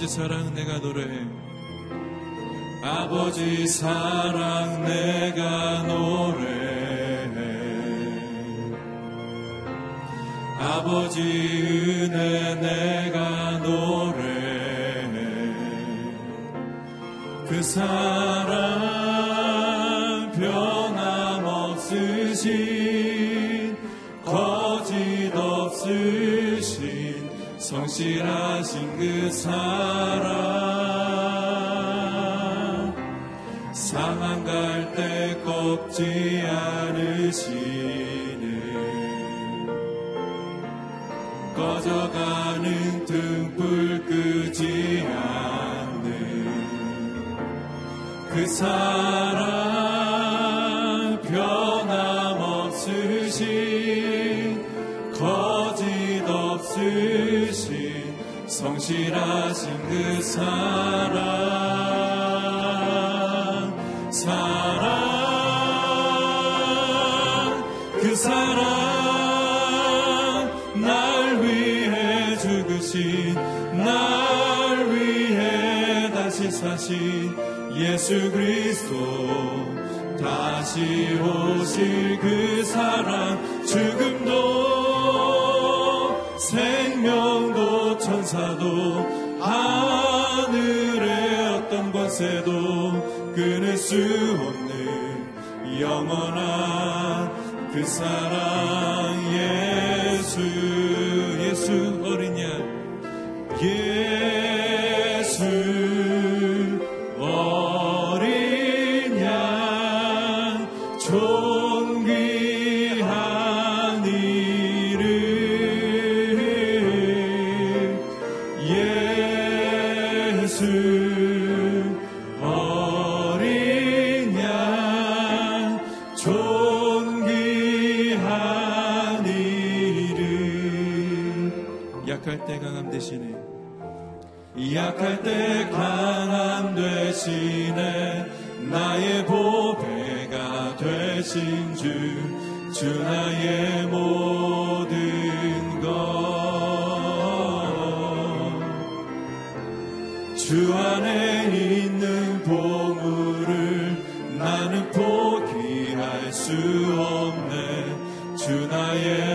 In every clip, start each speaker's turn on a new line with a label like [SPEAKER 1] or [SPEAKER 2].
[SPEAKER 1] 아버지 사랑 내가 노래해. 아버지 사랑 내가 노래해. 아버지 은혜 내가 노래해. 그 사랑 성실하신 그 사랑. 상한 갈때 꺾지 않으시는. 꺼져가는 등불 끄지 않는. 그 사랑 성실하신 그 사랑 사랑 그 사랑 날 위해 죽으신 날 위해 다시 사신 예수 그리스도. 다시 오실 그 사랑 죽음도 생명도 천사도 하늘의 어떤 권세도 끊을 수 없는 영원한 그 사랑 예수 약할 때 강함 대신에 약할 때 강함 대신에 나의 보배가 되신 주, 주 나의 모든 것. 주 안에 있는 보물을 나는 포기할 수 없네. 주 나의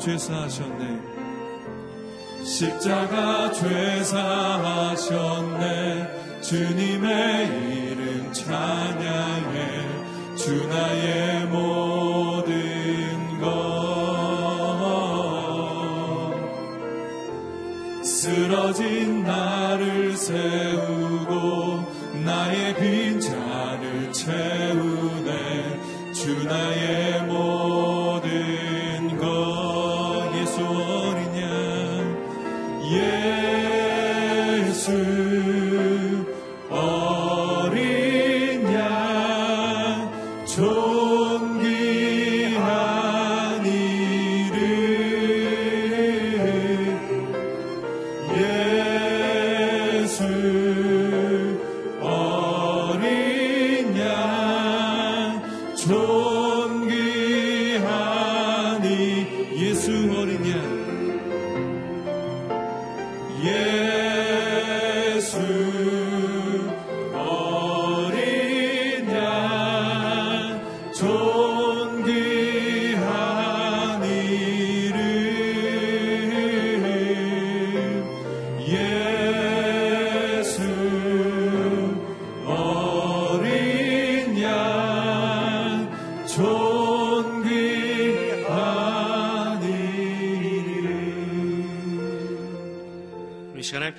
[SPEAKER 1] 죄사하셨네. 십자가 죄사하셨네 주님의 이름 찬양해 주 나의 모 see.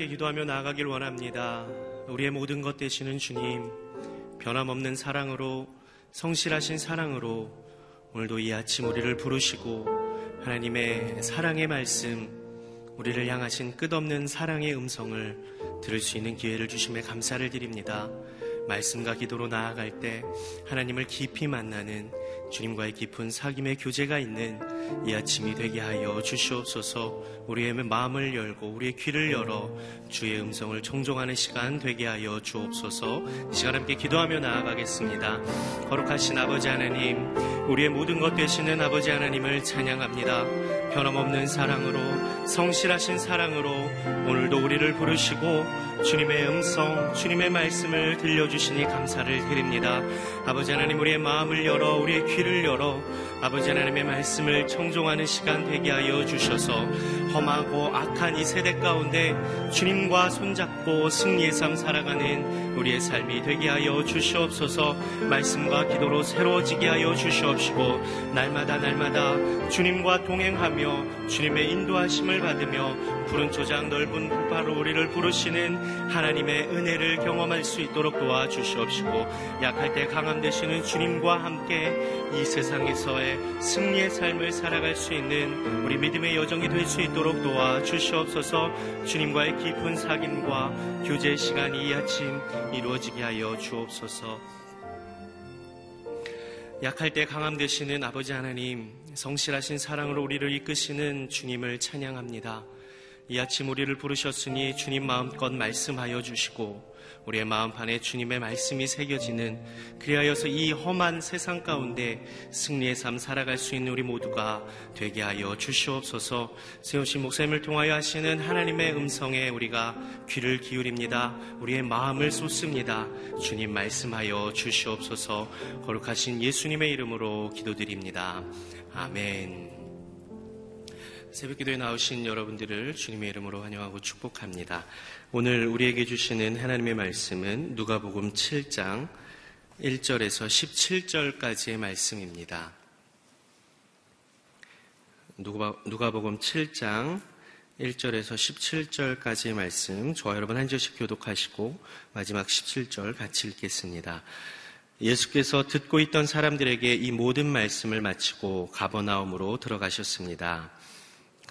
[SPEAKER 2] 기도하며 나아가길 원합니다. 우리의 모든 것 되시는 주님, 변함없는 사랑으로, 성실하신 사랑으로 오늘도 이 아침 우리를 부르시고 하나님의 사랑의 말씀, 우리를 향하신 끝없는 사랑의 음성을 들을 수 있는 기회를 주심에 감사를 드립니다. 말씀과 기도로 나아갈 때 하나님을 깊이 만나는 주님과의 깊은 사귐의 교제가 있는 이 아침이 되게 하여 주시옵소서 우리의 마음을 열고 우리의 귀를 열어 주의 음성을 청종하는 시간 되게 하여 주옵소서 이 시간 함께 기도하며 나아가겠습니다. 거룩하신 아버지 하나님, 우리의 모든 것 되시는 아버지 하나님을 찬양합니다. 변함없는 사랑으로 성실하신 사랑으로 오늘도 우리를 부르시고 주님의 음성, 주님의 말씀을 들려주시니 감사를 드립니다. 아버지 하나님 우리의 마음을 열어 우리의 귀를 열어 아버지 하나님의 말씀을 청종하는 시간 되게 하여 주셔서 험하고 악한 이 세대 가운데 주님과 손잡고 승리의 삶 살아가는 우리의 삶이 되게 하여 주시옵소서. 말씀과 기도로 새로워지게 하여 주시옵시고 날마다 날마다 주님과 동행하며 주님의 인도하심을 받으며 푸른 초장 넓은 풀파로 우리를 부르시는 하나님의 은혜를 경험할 수 있도록 도와주시옵시고 약할 때 강함 되시는 주님과 함께 이 세상에서의 승리의 삶을 살아갈 수 있는 우리 믿음의 여정이 될 수 있도록 도와주시옵소서 주님과의 깊은 사귐과 교제 시간이 이 아침 이루어지게 하여 주옵소서 약할 때 강함 되시는 아버지 하나님 성실하신 사랑으로 우리를 이끄시는 주님을 찬양합니다. 이 아침 우리를 부르셨으니 주님 마음껏 말씀하여 주시고 우리의 마음판에 주님의 말씀이 새겨지는 그리하여서 이 험한 세상 가운데 승리의 삶 살아갈 수 있는 우리 모두가 되게 하여 주시옵소서 세우신 목사님을 통하여 하시는 하나님의 음성에 우리가 귀를 기울입니다. 우리의 마음을 쏟습니다. 주님 말씀하여 주시옵소서 거룩하신 예수님의 이름으로 기도드립니다. 아멘. 새벽 기도에 나오신 여러분들을 주님의 이름으로 환영하고 축복합니다. 오늘 우리에게 주시는 하나님의 말씀은 누가복음 7장 1절에서 17절까지의 말씀입니다. 누가복음 7장 1절에서 17절까지의 말씀, 저와 여러분 한 절씩 교독하시고 마지막 17절 같이 읽겠습니다. 예수께서 듣고 있던 사람들에게 이 모든 말씀을 마치고 가버나움으로 들어가셨습니다.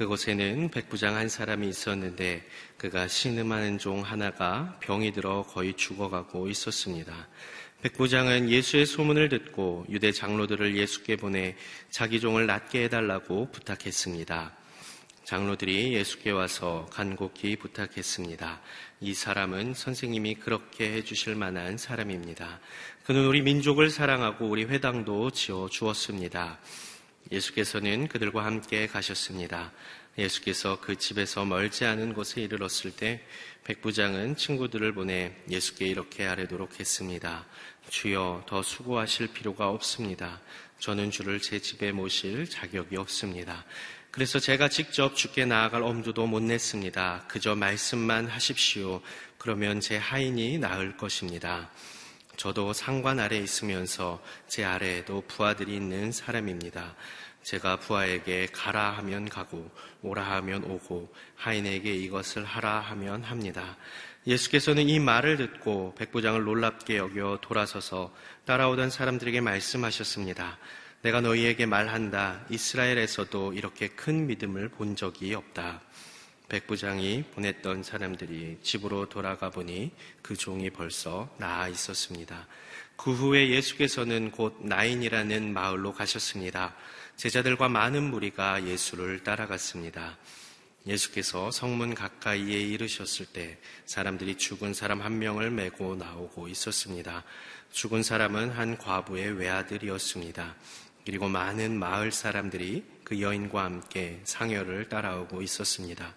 [SPEAKER 2] 그곳에는 백부장 한 사람이 있었는데 그가 신음하는 종 하나가 병이 들어 거의 죽어가고 있었습니다. 백부장은 예수의 소문을 듣고 유대 장로들을 예수께 보내 자기 종을 낫게 해달라고 부탁했습니다. 장로들이 예수께 와서 간곡히 부탁했습니다. 이 사람은 선생님이 그렇게 해주실 만한 사람입니다. 그는 우리 민족을 사랑하고 우리 회당도 지어 주었습니다. 예수께서는 그들과 함께 가셨습니다. 예수께서 그 집에서 멀지 않은 곳에 이르렀을 때 백부장은 친구들을 보내 예수께 이렇게 아뢰도록 했습니다. 주여 더 수고하실 필요가 없습니다. 저는 주를 제 집에 모실 자격이 없습니다. 그래서 제가 직접 주께 나아갈 엄두도 못 냈습니다. 그저 말씀만 하십시오. 그러면 제 하인이 나을 것입니다. 저도 상관 아래 있으면서 제 아래에도 부하들이 있는 사람입니다. 제가 부하에게 가라 하면 가고 오라 하면 오고 하인에게 이것을 하라 하면 합니다. 예수께서는 이 말을 듣고 백부장을 놀랍게 여겨 돌아서서 따라오던 사람들에게 말씀하셨습니다. 내가 너희에게 말한다. 이스라엘에서도 이렇게 큰 믿음을 본 적이 없다. 백부장이 보냈던 사람들이 집으로 돌아가 보니 그 종이 벌써 나아 있었습니다. 그 후에 예수께서는 곧 나인이라는 마을로 가셨습니다. 제자들과 많은 무리가 예수를 따라갔습니다. 예수께서 성문 가까이에 이르셨을 때 사람들이 죽은 사람 한 명을 메고 나오고 있었습니다. 죽은 사람은 한 과부의 외아들이었습니다. 그리고 많은 마을 사람들이 그 여인과 함께 상여를 따라오고 있었습니다.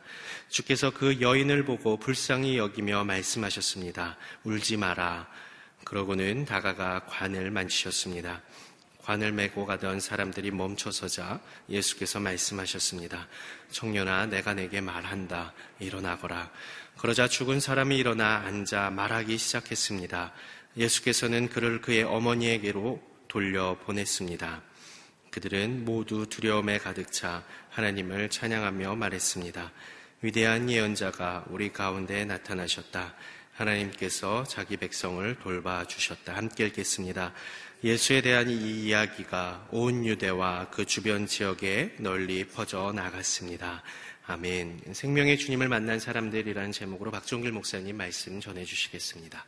[SPEAKER 2] 주께서 그 여인을 보고 불쌍히 여기며 말씀하셨습니다. 울지 마라. 그러고는 다가가 관을 만지셨습니다. 관을 메고 가던 사람들이 멈춰서자 예수께서 말씀하셨습니다. 청년아, 내가 내게 말한다. 일어나거라. 그러자 죽은 사람이 일어나 앉아 말하기 시작했습니다. 예수께서는 그를 그의 어머니에게로 돌려 보냈습니다. 그들은 모두 두려움에 가득 차 하나님을 찬양하며 말했습니다. 위대한 예언자가 우리 가운데 나타나셨다. 하나님께서 자기 백성을 돌봐 주셨다. 함께 읽겠습니다. 예수에 대한 이 이야기가 온 유대와 그 주변 지역에 널리 퍼져 나갔습니다. 아멘. 생명의 주님을 만난 사람들이라는 제목으로 박종길 목사님 말씀 전해 주시겠습니다.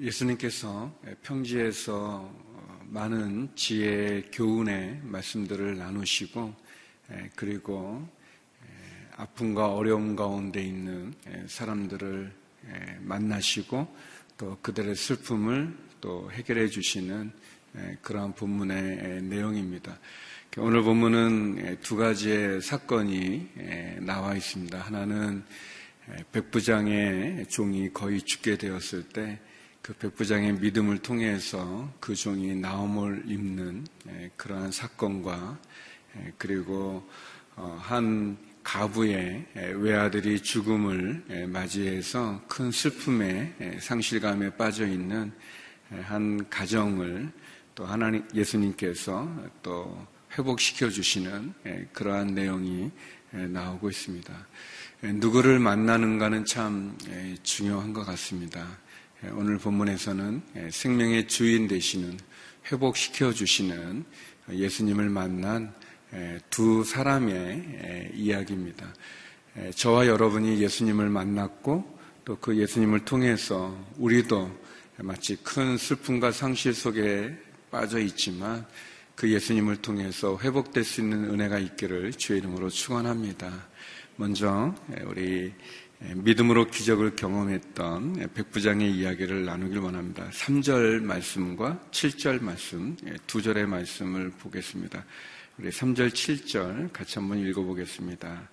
[SPEAKER 3] 예수님께서 평지에서 많은 지혜 교훈의 말씀들을 나누시고 그리고 아픔과 어려움 가운데 있는 사람들을 만나시고 또 그들의 슬픔을 또 해결해 주시는 그러한 본문의 내용입니다. 오늘 본문은 두 가지의 사건이 나와 있습니다. 하나는 백부장의 종이 거의 죽게 되었을 때 그 백부장의 믿음을 통해서 그 종이 나옴을 입는 예, 그러한 사건과 예, 그리고 어, 한 가부의 예, 외아들이 죽음을 맞이해서 큰 슬픔에 상실감에 빠져 있는 한 가정을 또 하나님 예수님께서 또 회복시켜 주시는 그러한 내용이 나오고 있습니다. 누구를 만나는가는 참 중요한 것 같습니다. 예, 오늘 본문에서는 예, 생명의 주인 되시는 회복시켜 주시는 예수님을 만난 예, 두 사람의 이야기입니다. 저와 여러분이 예수님을 만났고 또 그 예수님을 통해서 우리도 마치 큰 슬픔과 상실 속에 빠져 있지만 그 예수님을 통해서 회복될 수 있는 은혜가 있기를 주의 이름으로 축원합니다. 먼저 우리 예, 믿음으로 기적을 경험했던 백부장의 이야기를 나누길 원합니다. 3절 말씀과 7절 말씀, 예, 두 절의 말씀을 보겠습니다. 우리 3절, 7절 같이 한번 읽어보겠습니다.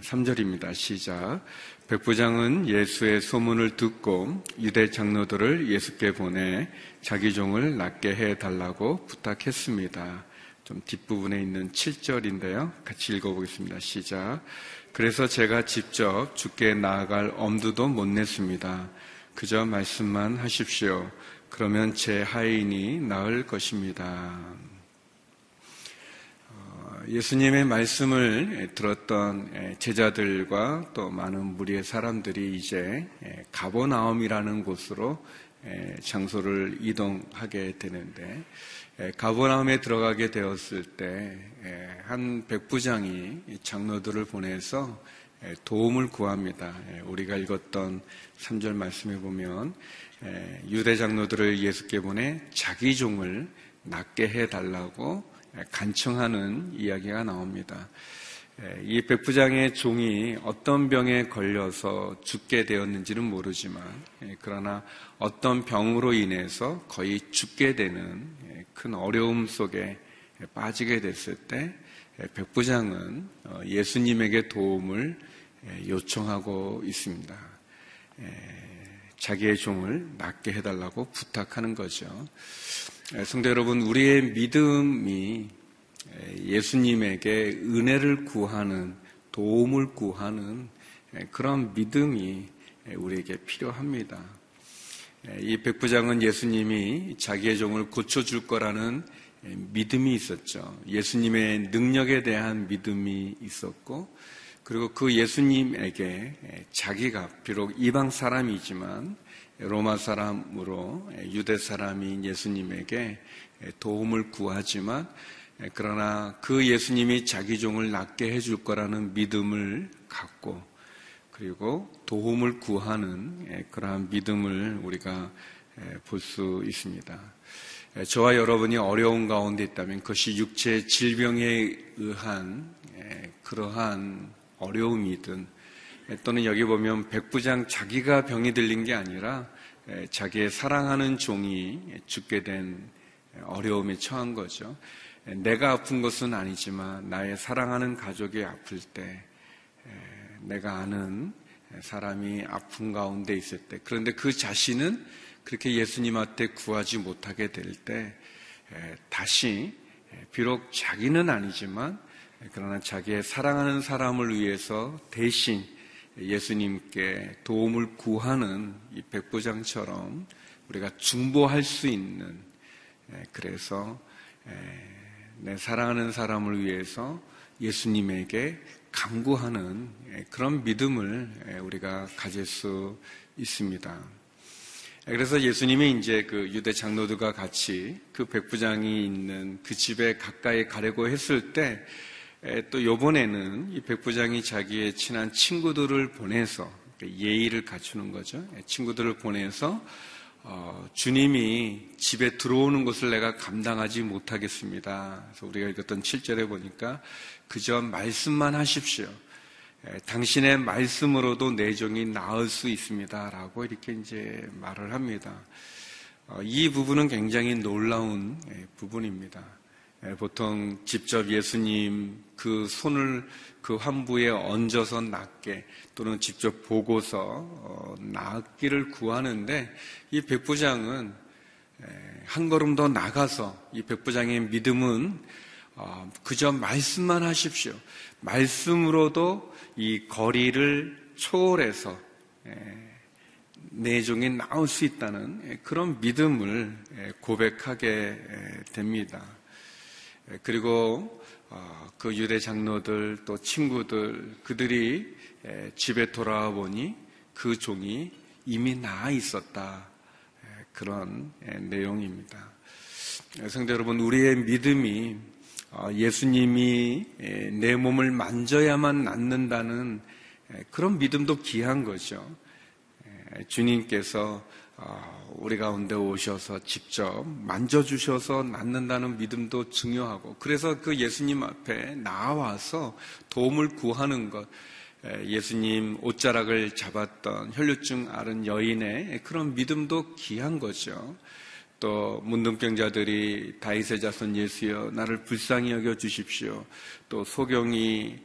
[SPEAKER 3] 3절입니다. 예, 시작. 백부장은 예수의 소문을 듣고 유대 장로들을 예수께 보내 자기 종을 낫게 해달라고 부탁했습니다. 좀 뒷부분에 있는 7절인데요. 같이 읽어보겠습니다. 시작. 그래서 제가 직접 죽게 나아갈 엄두도 못 냈습니다. 그저 말씀만 하십시오. 그러면 제 하인이 나을 것입니다. 어, 예수님의 말씀을 들었던 제자들과 또 많은 무리의 사람들이 이제 가보나움이라는 곳으로 장소를 이동하게 되는데 가보나움에 들어가게 되었을 때 한 백부장이 장로들을 보내서 도움을 구합니다. 우리가 읽었던 3절 말씀에 보면 유대 장로들을 예수께 보내 자기 종을 낫게 해달라고 간청하는 이야기가 나옵니다. 이 백부장의 종이 어떤 병에 걸려서 죽게 되었는지는 모르지만 그러나 어떤 병으로 인해서 거의 죽게 되는 큰 어려움 속에 빠지게 됐을 때 백부장은 어, 예수님에게 도움을 요청하고 있습니다. 자기의 종을 낫게 해달라고 부탁하는 거죠. 성도 여러분, 우리의 믿음이 예수님에게 은혜를 구하는, 도움을 구하는 그런 믿음이 우리에게 필요합니다. 이 백부장은 예수님이 자기의 종을 고쳐줄 거라는 믿음이 있었죠. 예수님의 능력에 대한 믿음이 있었고, 그리고 그 예수님에게 자기가 비록 이방 사람이지만 로마 사람으로 유대 사람인 예수님에게 도움을 구하지만 그러나 그 예수님이 자기 종을 낫게 해줄 거라는 믿음을 갖고 그리고 도움을 구하는 그러한 믿음을 우리가 볼 수 있습니다. 저와 여러분이 어려운 가운데 있다면 그것이 육체 질병에 의한 그러한 어려움이든 또는 여기 보면 백부장 자기가 병이 들린 게 아니라 자기의 사랑하는 종이 죽게 된 어려움에 처한 거죠. 내가 아픈 것은 아니지만 나의 사랑하는 가족이 아플 때 내가 아는 사람이 아픈 가운데 있을 때 그런데 그 자신은 그렇게 예수님한테 구하지 못하게 될 때 다시 비록 자기는 아니지만 그러나 자기의 사랑하는 사람을 위해서 대신 예수님께 도움을 구하는 이 백부장처럼 우리가 중보할 수 있는 그래서 내 사랑하는 사람을 위해서 예수님에게 강구하는 그런 믿음을 우리가 가질 수 있습니다. 그래서 예수님이 이제 그 유대 장로들과 같이 그 백부장이 있는 그 집에 가까이 가려고 했을 때 또 요번에는 이 백부장이 자기의 친한 친구들을 보내서 예의를 갖추는 거죠. 친구들을 보내서 어, 주님이 집에 들어오는 것을 내가 감당하지 못하겠습니다. 그래서 우리가 읽었던 7절에 보니까 그저 말씀만 하십시오. 에, 당신의 말씀으로도 내 종이 나을 수 있습니다. 라고 이렇게 이제 말을 합니다. 어, 이 부분은 굉장히 놀라운 에, 부분입니다. 에, 보통 직접 예수님 그 손을 그 환부에 얹어서 낫게 또는 직접 보고서 어, 낫기를 구하는데 이 백부장은 한 걸음 더 나가서 이 백부장의 믿음은 어, 그저 말씀만 하십시오. 말씀으로도 이 거리를 초월해서 내 종이 나올 수 있다는 그런 믿음을 고백하게 됩니다. 그리고 어, 그 유대 장로들 또 친구들 그들이 집에 돌아와 보니 그 종이 이미 나아 있었다. 그런 내용입니다. 성대 여러분, 우리의 믿음이 어, 예수님이 내 몸을 만져야만 낫는다는 그런 믿음도 귀한 거죠. 주님께서 어, 우리 가운데 오셔서 직접 만져주셔서 낫는다는 믿음도 중요하고 그래서 그 예수님 앞에 나와서 도움을 구하는 것 예수님 옷자락을 잡았던 혈류증 앓은 여인의 그런 믿음도 귀한 거죠. 또 문둥병자들이 다윗의 자손 예수여 나를 불쌍히 여겨 주십시오. 또 소경이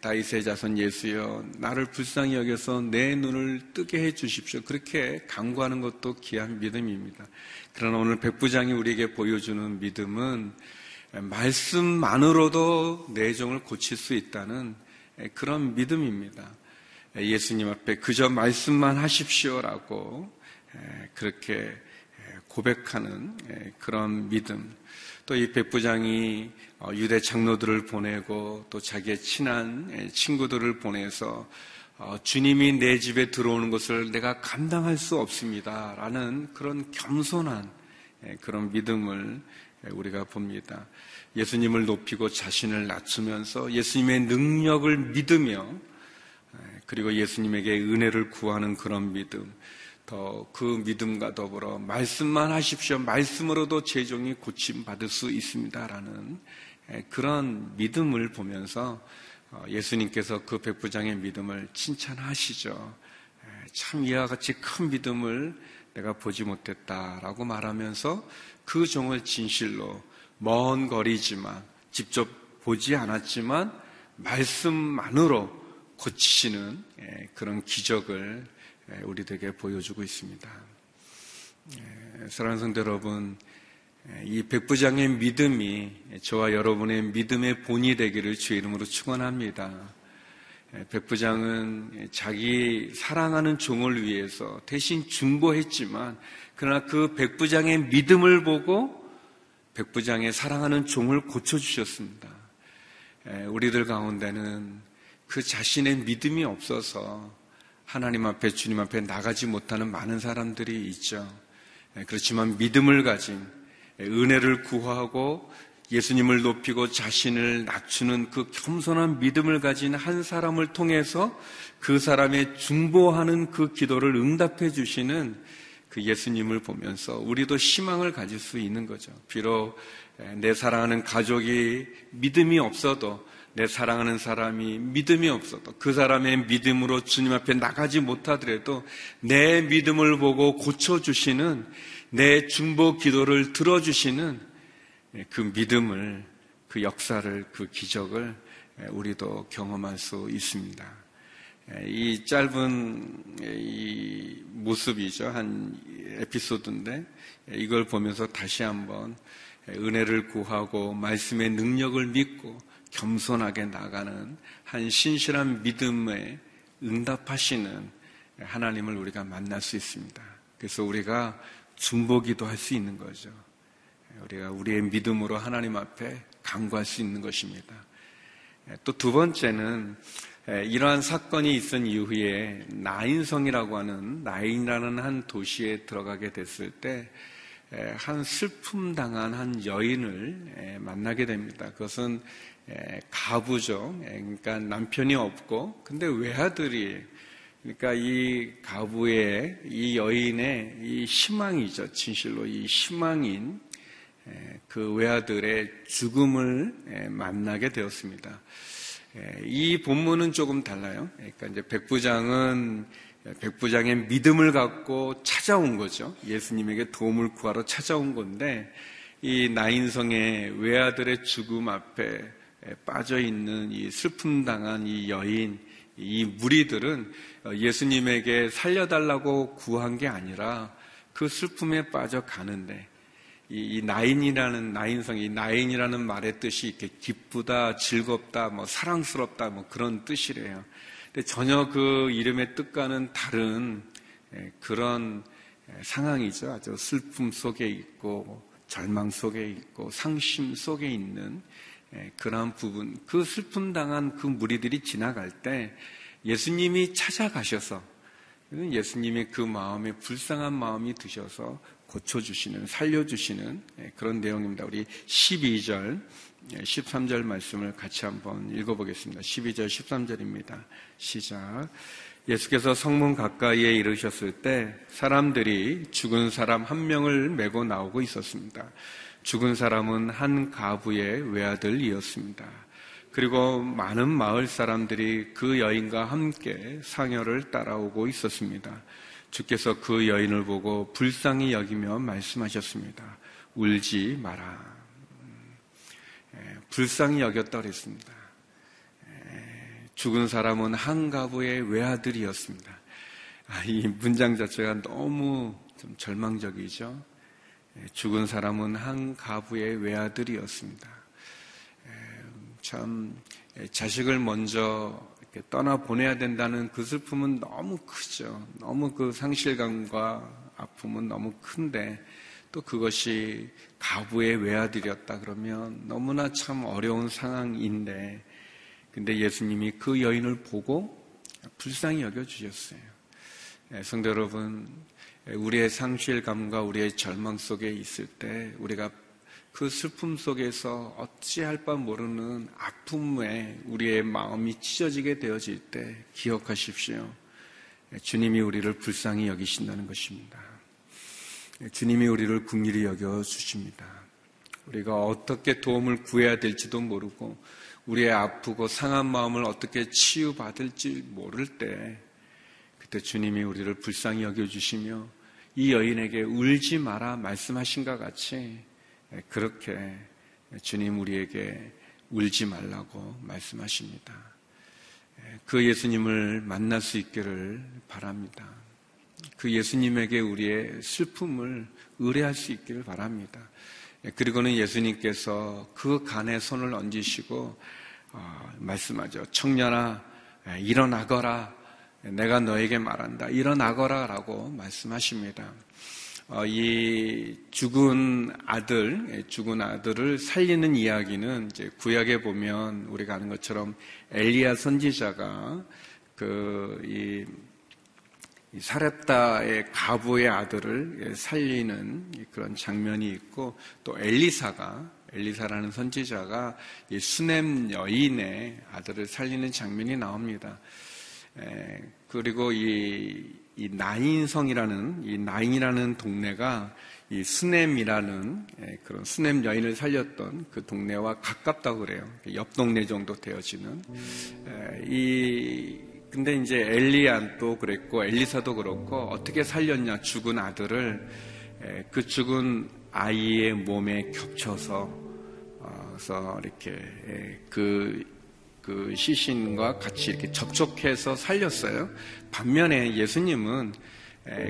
[SPEAKER 3] 다윗의 자손 예수여 나를 불쌍히 여겨서 내 눈을 뜨게 해 주십시오. 그렇게 강구하는 것도 귀한 믿음입니다. 그러나 오늘 백부장이 우리에게 보여주는 믿음은 말씀만으로도 내 종을 고칠 수 있다는 그런 믿음입니다. 예수님 앞에 그저 말씀만 하십시오라고 그렇게 고백하는 그런 믿음. 또 이 백부장이 어, 유대 장로들을 보내고 또 자기의 친한 친구들을 보내서 어, 주님이 내 집에 들어오는 것을 내가 감당할 수 없습니다. 라는 그런 겸손한 그런 믿음을 우리가 봅니다. 예수님을 높이고 자신을 낮추면서 예수님의 능력을 믿으며 그리고 예수님에게 은혜를 구하는 그런 믿음, 더 그 믿음과 더불어 말씀만 하십시오. 말씀으로도 제 종이 고침 받을 수 있습니다라는 그런 믿음을 보면서 어, 예수님께서 그 백부장의 믿음을 칭찬하시죠. 참 이와 같이 큰 믿음을 내가 보지 못했다라고 말하면서 그 종을 진실로 먼 거리지만 직접 보지 않았지만 말씀만으로 고치시는 예, 그런 기적을 예, 우리들에게 보여주고 있습니다. 예, 사랑하는 성도 여러분, 이 백부장의 믿음이 저와 여러분의 믿음의 본이 되기를 주의 이름으로 축원합니다. 백부장은 자기 사랑하는 종을 위해서 대신 중보했지만 그러나 그 백부장의 믿음을 보고 백부장의 사랑하는 종을 고쳐주셨습니다. 우리들 가운데는 그 자신의 믿음이 없어서 하나님 앞에 주님 앞에 나가지 못하는 많은 사람들이 있죠. 예, 그렇지만 믿음을 가진 은혜를 구하고 예수님을 높이고 자신을 낮추는 그 겸손한 믿음을 가진 한 사람을 통해서 그 사람의 중보하는 그 기도를 응답해 주시는 그 예수님을 보면서 우리도 희망을 가질 수 있는 거죠. 비록 내 사랑하는 가족이 믿음이 없어도 내 사랑하는 사람이 믿음이 없어도 그 사람의 믿음으로 주님 앞에 나가지 못하더라도 내 믿음을 보고 고쳐주시는 내 중보 기도를 들어주시는 그 믿음을 그 역사를 그 기적을 우리도 경험할 수 있습니다. 이 짧은 이 모습이죠. 한 에피소드인데 이걸 보면서 다시 한번 은혜를 구하고 말씀의 능력을 믿고 겸손하게 나가는 한 신실한 믿음에 응답하시는 하나님을 우리가 만날 수 있습니다. 그래서 우리가 중보기도 할 수 있는 거죠. 우리가 우리의 믿음으로 하나님 앞에 강구할 수 있는 것입니다. 또 두 번째는 이러한 사건이 있은 이후에 나인성이라고 하는 나인이라는 한 도시에 들어가게 됐을 때 한 슬픔 당한 한 여인을 만나게 됩니다. 그것은 가부죠. 그러니까 남편이 없고, 근데 외아들이, 그러니까 이 가부의, 이 여인의 이 희망이죠. 진실로 이 희망인 그 외아들의 죽음을 만나게 되었습니다. 이 본문은 조금 달라요. 그러니까 이제 백부장은 백부장의 믿음을 갖고 찾아온 거죠. 예수님에게 도움을 구하러 찾아온 건데 이 나인성의 외아들의 죽음 앞에 빠져 있는 이 슬픔 당한 이 여인, 이 무리들은 예수님에게 살려달라고 구한 게 아니라 그 슬픔에 빠져 가는데 이, 나인이라는 나인성 이 나인이라는 말의 뜻이 이렇게 기쁘다, 즐겁다, 뭐 사랑스럽다, 뭐 그런 뜻이래요. 근데 전혀 그 이름의 뜻과는 다른 그런 상황이죠. 아주 슬픔 속에 있고 절망 속에 있고 상심 속에 있는 그러한 부분, 그 슬픔 당한 그 무리들이 지나갈 때 예수님이 찾아가셔서 예수님의 그 마음에 불쌍한 마음이 드셔서 고쳐주시는, 살려주시는 그런 내용입니다. 우리 12절, 13절 말씀을 같이 한번 읽어보겠습니다. 12절, 13절입니다. 시작. 예수께서 성문 가까이에 이르셨을 때 사람들이 죽은 사람 한 명을 메고 나오고 있었습니다. 죽은 사람은 한 가부의 외아들이었습니다. 그리고 많은 마을 사람들이 그 여인과 함께 상여를 따라오고 있었습니다. 주께서 그 여인을 보고 불쌍히 여기며 말씀하셨습니다. 울지 마라. 예, 불쌍히 여겼다 그랬습니다. 예, 죽은 사람은 한 가부의 외아들이었습니다. 아, 이 문장 자체가 너무 좀 절망적이죠. 예, 죽은 사람은 한 가부의 외아들이었습니다. 예, 참 예, 자식을 먼저 떠나 보내야 된다는 그 슬픔은 너무 크죠. 너무 그 상실감과 아픔은 너무 큰데 또 그것이 가부의 외아들이었다 그러면 너무나 참 어려운 상황인데 근데 예수님이 그 여인을 보고 불쌍히 여겨 주셨어요. 성도 여러분, 우리의 상실감과 우리의 절망 속에 있을 때 우리가 그 슬픔 속에서 어찌할 바 모르는 아픔에 우리의 마음이 찢어지게 되어질 때 기억하십시오. 주님이 우리를 불쌍히 여기신다는 것입니다. 주님이 우리를 궁일히 여겨 주십니다. 우리가 어떻게 도움을 구해야 될지도 모르고 우리의 아프고 상한 마음을 어떻게 치유받을지 모를 때 그때 주님이 우리를 불쌍히 여겨 주시며 이 여인에게 울지 마라 말씀하신 것 같이 그렇게 주님 우리에게 울지 말라고 말씀하십니다. 그 예수님을 만날 수 있기를 바랍니다. 그 예수님에게 우리의 슬픔을 의뢰할 수 있기를 바랍니다. 그리고는 예수님께서 그 간에 손을 얹으시고 어, 말씀하죠. 청년아 일어나거라 내가 너에게 말한다. 일어나거라 라고 말씀하십니다. 어, 이 죽은 아들, 예, 죽은 아들을 살리는 이야기는 이제 구약에 보면 우리가 아는 것처럼 엘리야 선지자가 그이 사렙다의 가부의 아들을 예, 살리는 그런 장면이 있고 또 엘리사가 엘리사라는 선지자가 이 수넴 여인의 아들을 살리는 장면이 나옵니다. 그리고 이, 이 나인성이라는 이 나인이라는 동네가 이 수넴이라는 그런 수넴 여인을 살렸던 그 동네와 가깝다고 그래요. 옆 동네 정도 되어지는 이 근데 이제 엘리안도 그랬고 엘리사도 그렇고 어떻게 살렸냐 죽은 아들을 그 죽은 아이의 몸에 겹쳐서 어, 그래서 이렇게 그, 그 시신과 같이 이렇게 접촉해서 살렸어요. 반면에 예수님은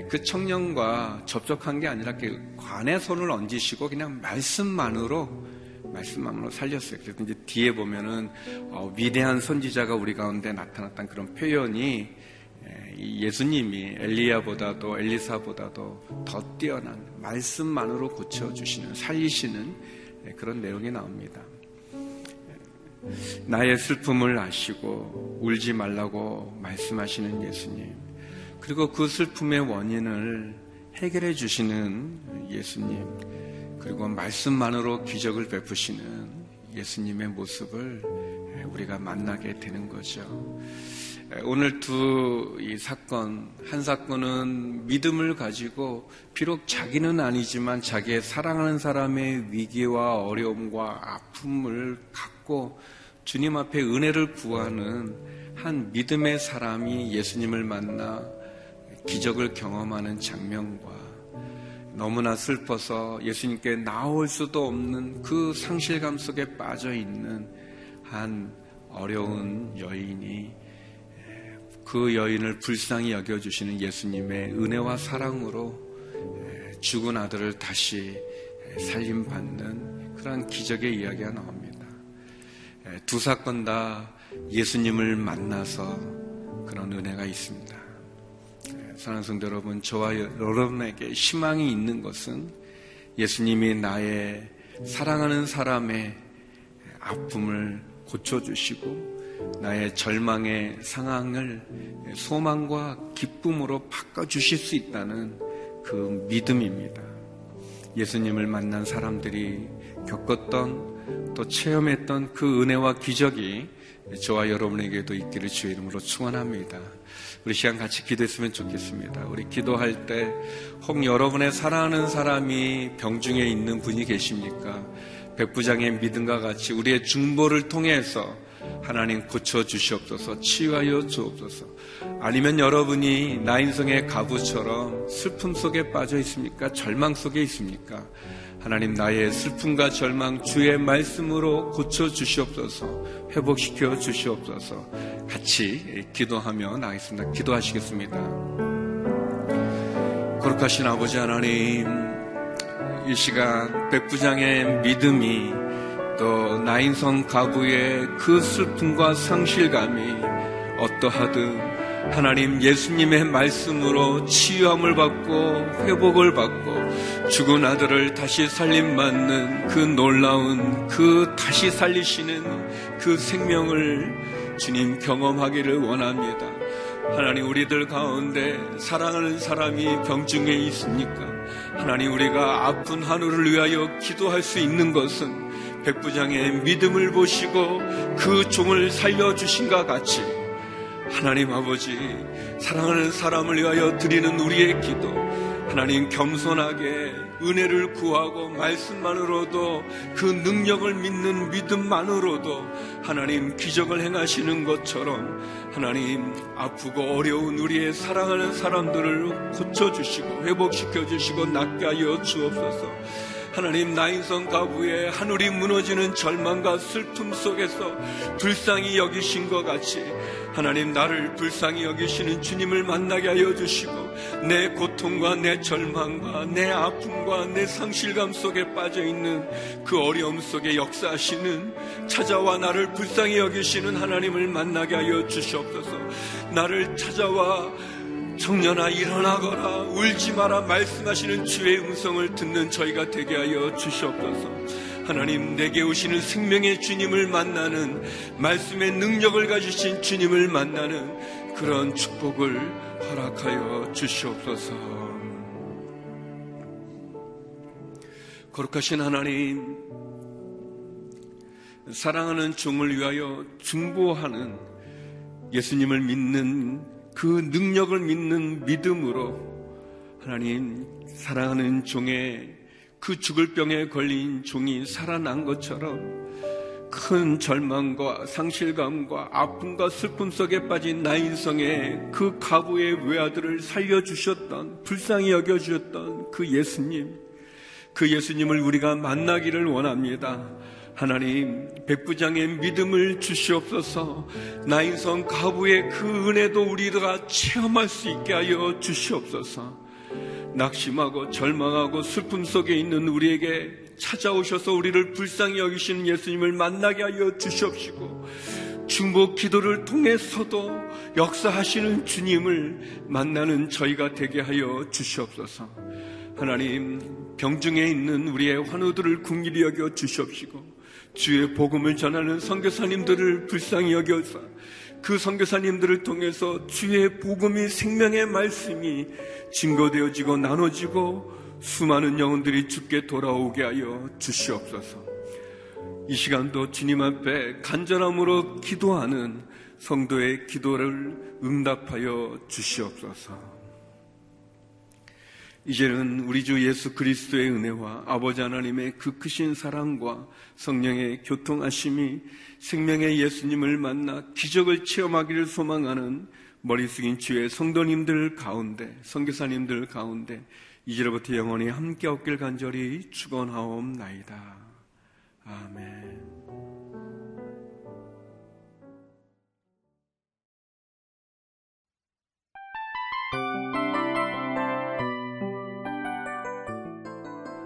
[SPEAKER 3] 그 청년과 접촉한 게 아니라 관에 손을 얹으시고 그냥 말씀만으로 말씀만으로 살렸어요. 그래서 이제 뒤에 보면은 어, 위대한 선지자가 우리 가운데 나타났다는 그런 표현이 예수님이 엘리야보다도 엘리사보다도 더 뛰어난 말씀만으로 고쳐 주시는 살리시는 그런 내용이 나옵니다. 나의 슬픔을 아시고 울지 말라고 말씀하시는 예수님. 그리고 그 슬픔의 원인을 해결해 주시는 예수님. 그리고 말씀만으로 기적을 베푸시는 예수님의 모습을 우리가 만나게 되는 거죠. 오늘 두 이 사건, 한 사건은 믿음을 가지고 비록 자기는 아니지만 자기의 사랑하는 사람의 위기와 어려움과 아픔을 갖고 주님 앞에 은혜를 구하는 한 믿음의 사람이 예수님을 만나 기적을 경험하는 장면과 너무나 슬퍼서 예수님께 나올 수도 없는 그 상실감 속에 빠져 있는 한 어려운 여인이 그 여인을 불쌍히 여겨주시는 예수님의 은혜와 사랑으로 죽은 아들을 다시 살림받는 그런 기적의 이야기가 나옵니다. 두 사건 다 예수님을 만나서 그런 은혜가 있습니다. 사랑하는 성도 여러분, 저와 여러분에게 희망이 있는 것은 예수님이 나의 사랑하는 사람의 아픔을 고쳐주시고 나의 절망의 상황을 소망과 기쁨으로 바꿔주실 수 있다는 그 믿음입니다. 예수님을 만난 사람들이 겪었던 또 체험했던 그 은혜와 기적이 저와 여러분에게도 있기를 주의 이름으로 축원합니다. 우리 시간 같이 기도했으면 좋겠습니다. 우리 기도할 때 혹 여러분의 사랑하는 사람이 병중에 있는 분이 계십니까? 백부장의 믿음과 같이 우리의 중보를 통해서 하나님 고쳐 주시옵소서, 치유하여 주옵소서. 아니면 여러분이 나인성의 가부처럼 슬픔 속에 빠져 있습니까? 절망 속에 있습니까? 하나님 나의 슬픔과 절망 주의 말씀으로 고쳐 주시옵소서 회복시켜 주시옵소서 같이 기도하며 나겠습니다. 기도하시겠습니다. 거룩하신 아버지 하나님 이 시간 백부장의 믿음이 또 나인성 가부의 그 슬픔과 상실감이 어떠하든 하나님 예수님의 말씀으로 치유함을 받고 회복을 받고 죽은 아들을 다시 살림 받는 그 놀라운 그 다시 살리시는 그 생명을 주님 경험하기를 원합니다. 하나님 우리들 가운데 사랑하는 사람이 병중에 있습니까? 하나님 우리가 아픈 하늘을 위하여 기도할 수 있는 것은 백부장의 믿음을 보시고 그 종을 살려주신과 같이 하나님 아버지 사랑하는 사람을 위하여 드리는 우리의 기도 하나님 겸손하게 은혜를 구하고 말씀만으로도 그 능력을 믿는 믿음만으로도 하나님 기적을 행하시는 것처럼 하나님 아프고 어려운 우리의 사랑하는 사람들을 고쳐주시고 회복시켜주시고 낫게 하여 주옵소서 하나님 나인성 가부의 하늘이 무너지는 절망과 슬픔 속에서 불쌍히 여기신 것 같이 하나님 나를 불쌍히 여기시는 주님을 만나게 하여 주시고 내 고통과 내 절망과 내 아픔과 내 상실감 속에 빠져 있는 그 어려움 속에 역사하시는 찾아와 나를 불쌍히 여기시는 하나님을 만나게 하여 주시옵소서. 나를 찾아와 청년아 일어나거라 울지 마라 말씀하시는 주의 음성을 듣는 저희가 되게 하여 주시옵소서. 하나님 내게 오시는 생명의 주님을 만나는 말씀의 능력을 가지신 주님을 만나는 그런 축복을 허락하여 주시옵소서. 거룩하신 하나님, 사랑하는 종을 위하여 중보하는 예수님을 믿는 그 능력을 믿는 믿음으로 하나님 사랑하는 종의 그 죽을 병에 걸린 종이 살아난 것처럼 큰 절망과 상실감과 아픔과 슬픔 속에 빠진 나 인성의 그 가부의 외아들을 살려주셨던 불쌍히 여겨주셨던 그 예수님 그 예수님을 우리가 만나기를 원합니다. 하나님 백부장의 믿음을 주시옵소서 나인성 가부의 그 은혜도 우리가 체험할 수 있게 하여 주시옵소서 낙심하고 절망하고 슬픔 속에 있는 우리에게 찾아오셔서 우리를 불쌍히 여기시는 예수님을 만나게 하여 주시옵시고 중복 기도를 통해서도 역사하시는 주님을 만나는 저희가 되게 하여 주시옵소서. 하나님 병중에 있는 우리의 환우들을 궁일히 여겨 주시옵시고 주의 복음을 전하는 선교사님들을 불쌍히 여겨서 그 선교사님들을 통해서 주의 복음이 생명의 말씀이 증거되어지고 나눠지고 수많은 영혼들이 죽게 돌아오게 하여 주시옵소서. 이 시간도 주님 앞에 간절함으로 기도하는 성도의 기도를 응답하여 주시옵소서. 이제는 우리 주 예수 그리스도의 은혜와 아버지 하나님의 그 크신 사랑과 성령의 교통하심이 생명의 예수님을 만나 기적을 체험하기를 소망하는 머리 숙인 주의 성도님들 가운데, 성교사님들 가운데 이제로부터 영원히 함께 없길 간절히 축원하옵나이다. 아멘.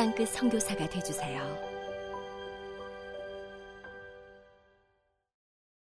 [SPEAKER 4] 땅끝 성교사가 되주세요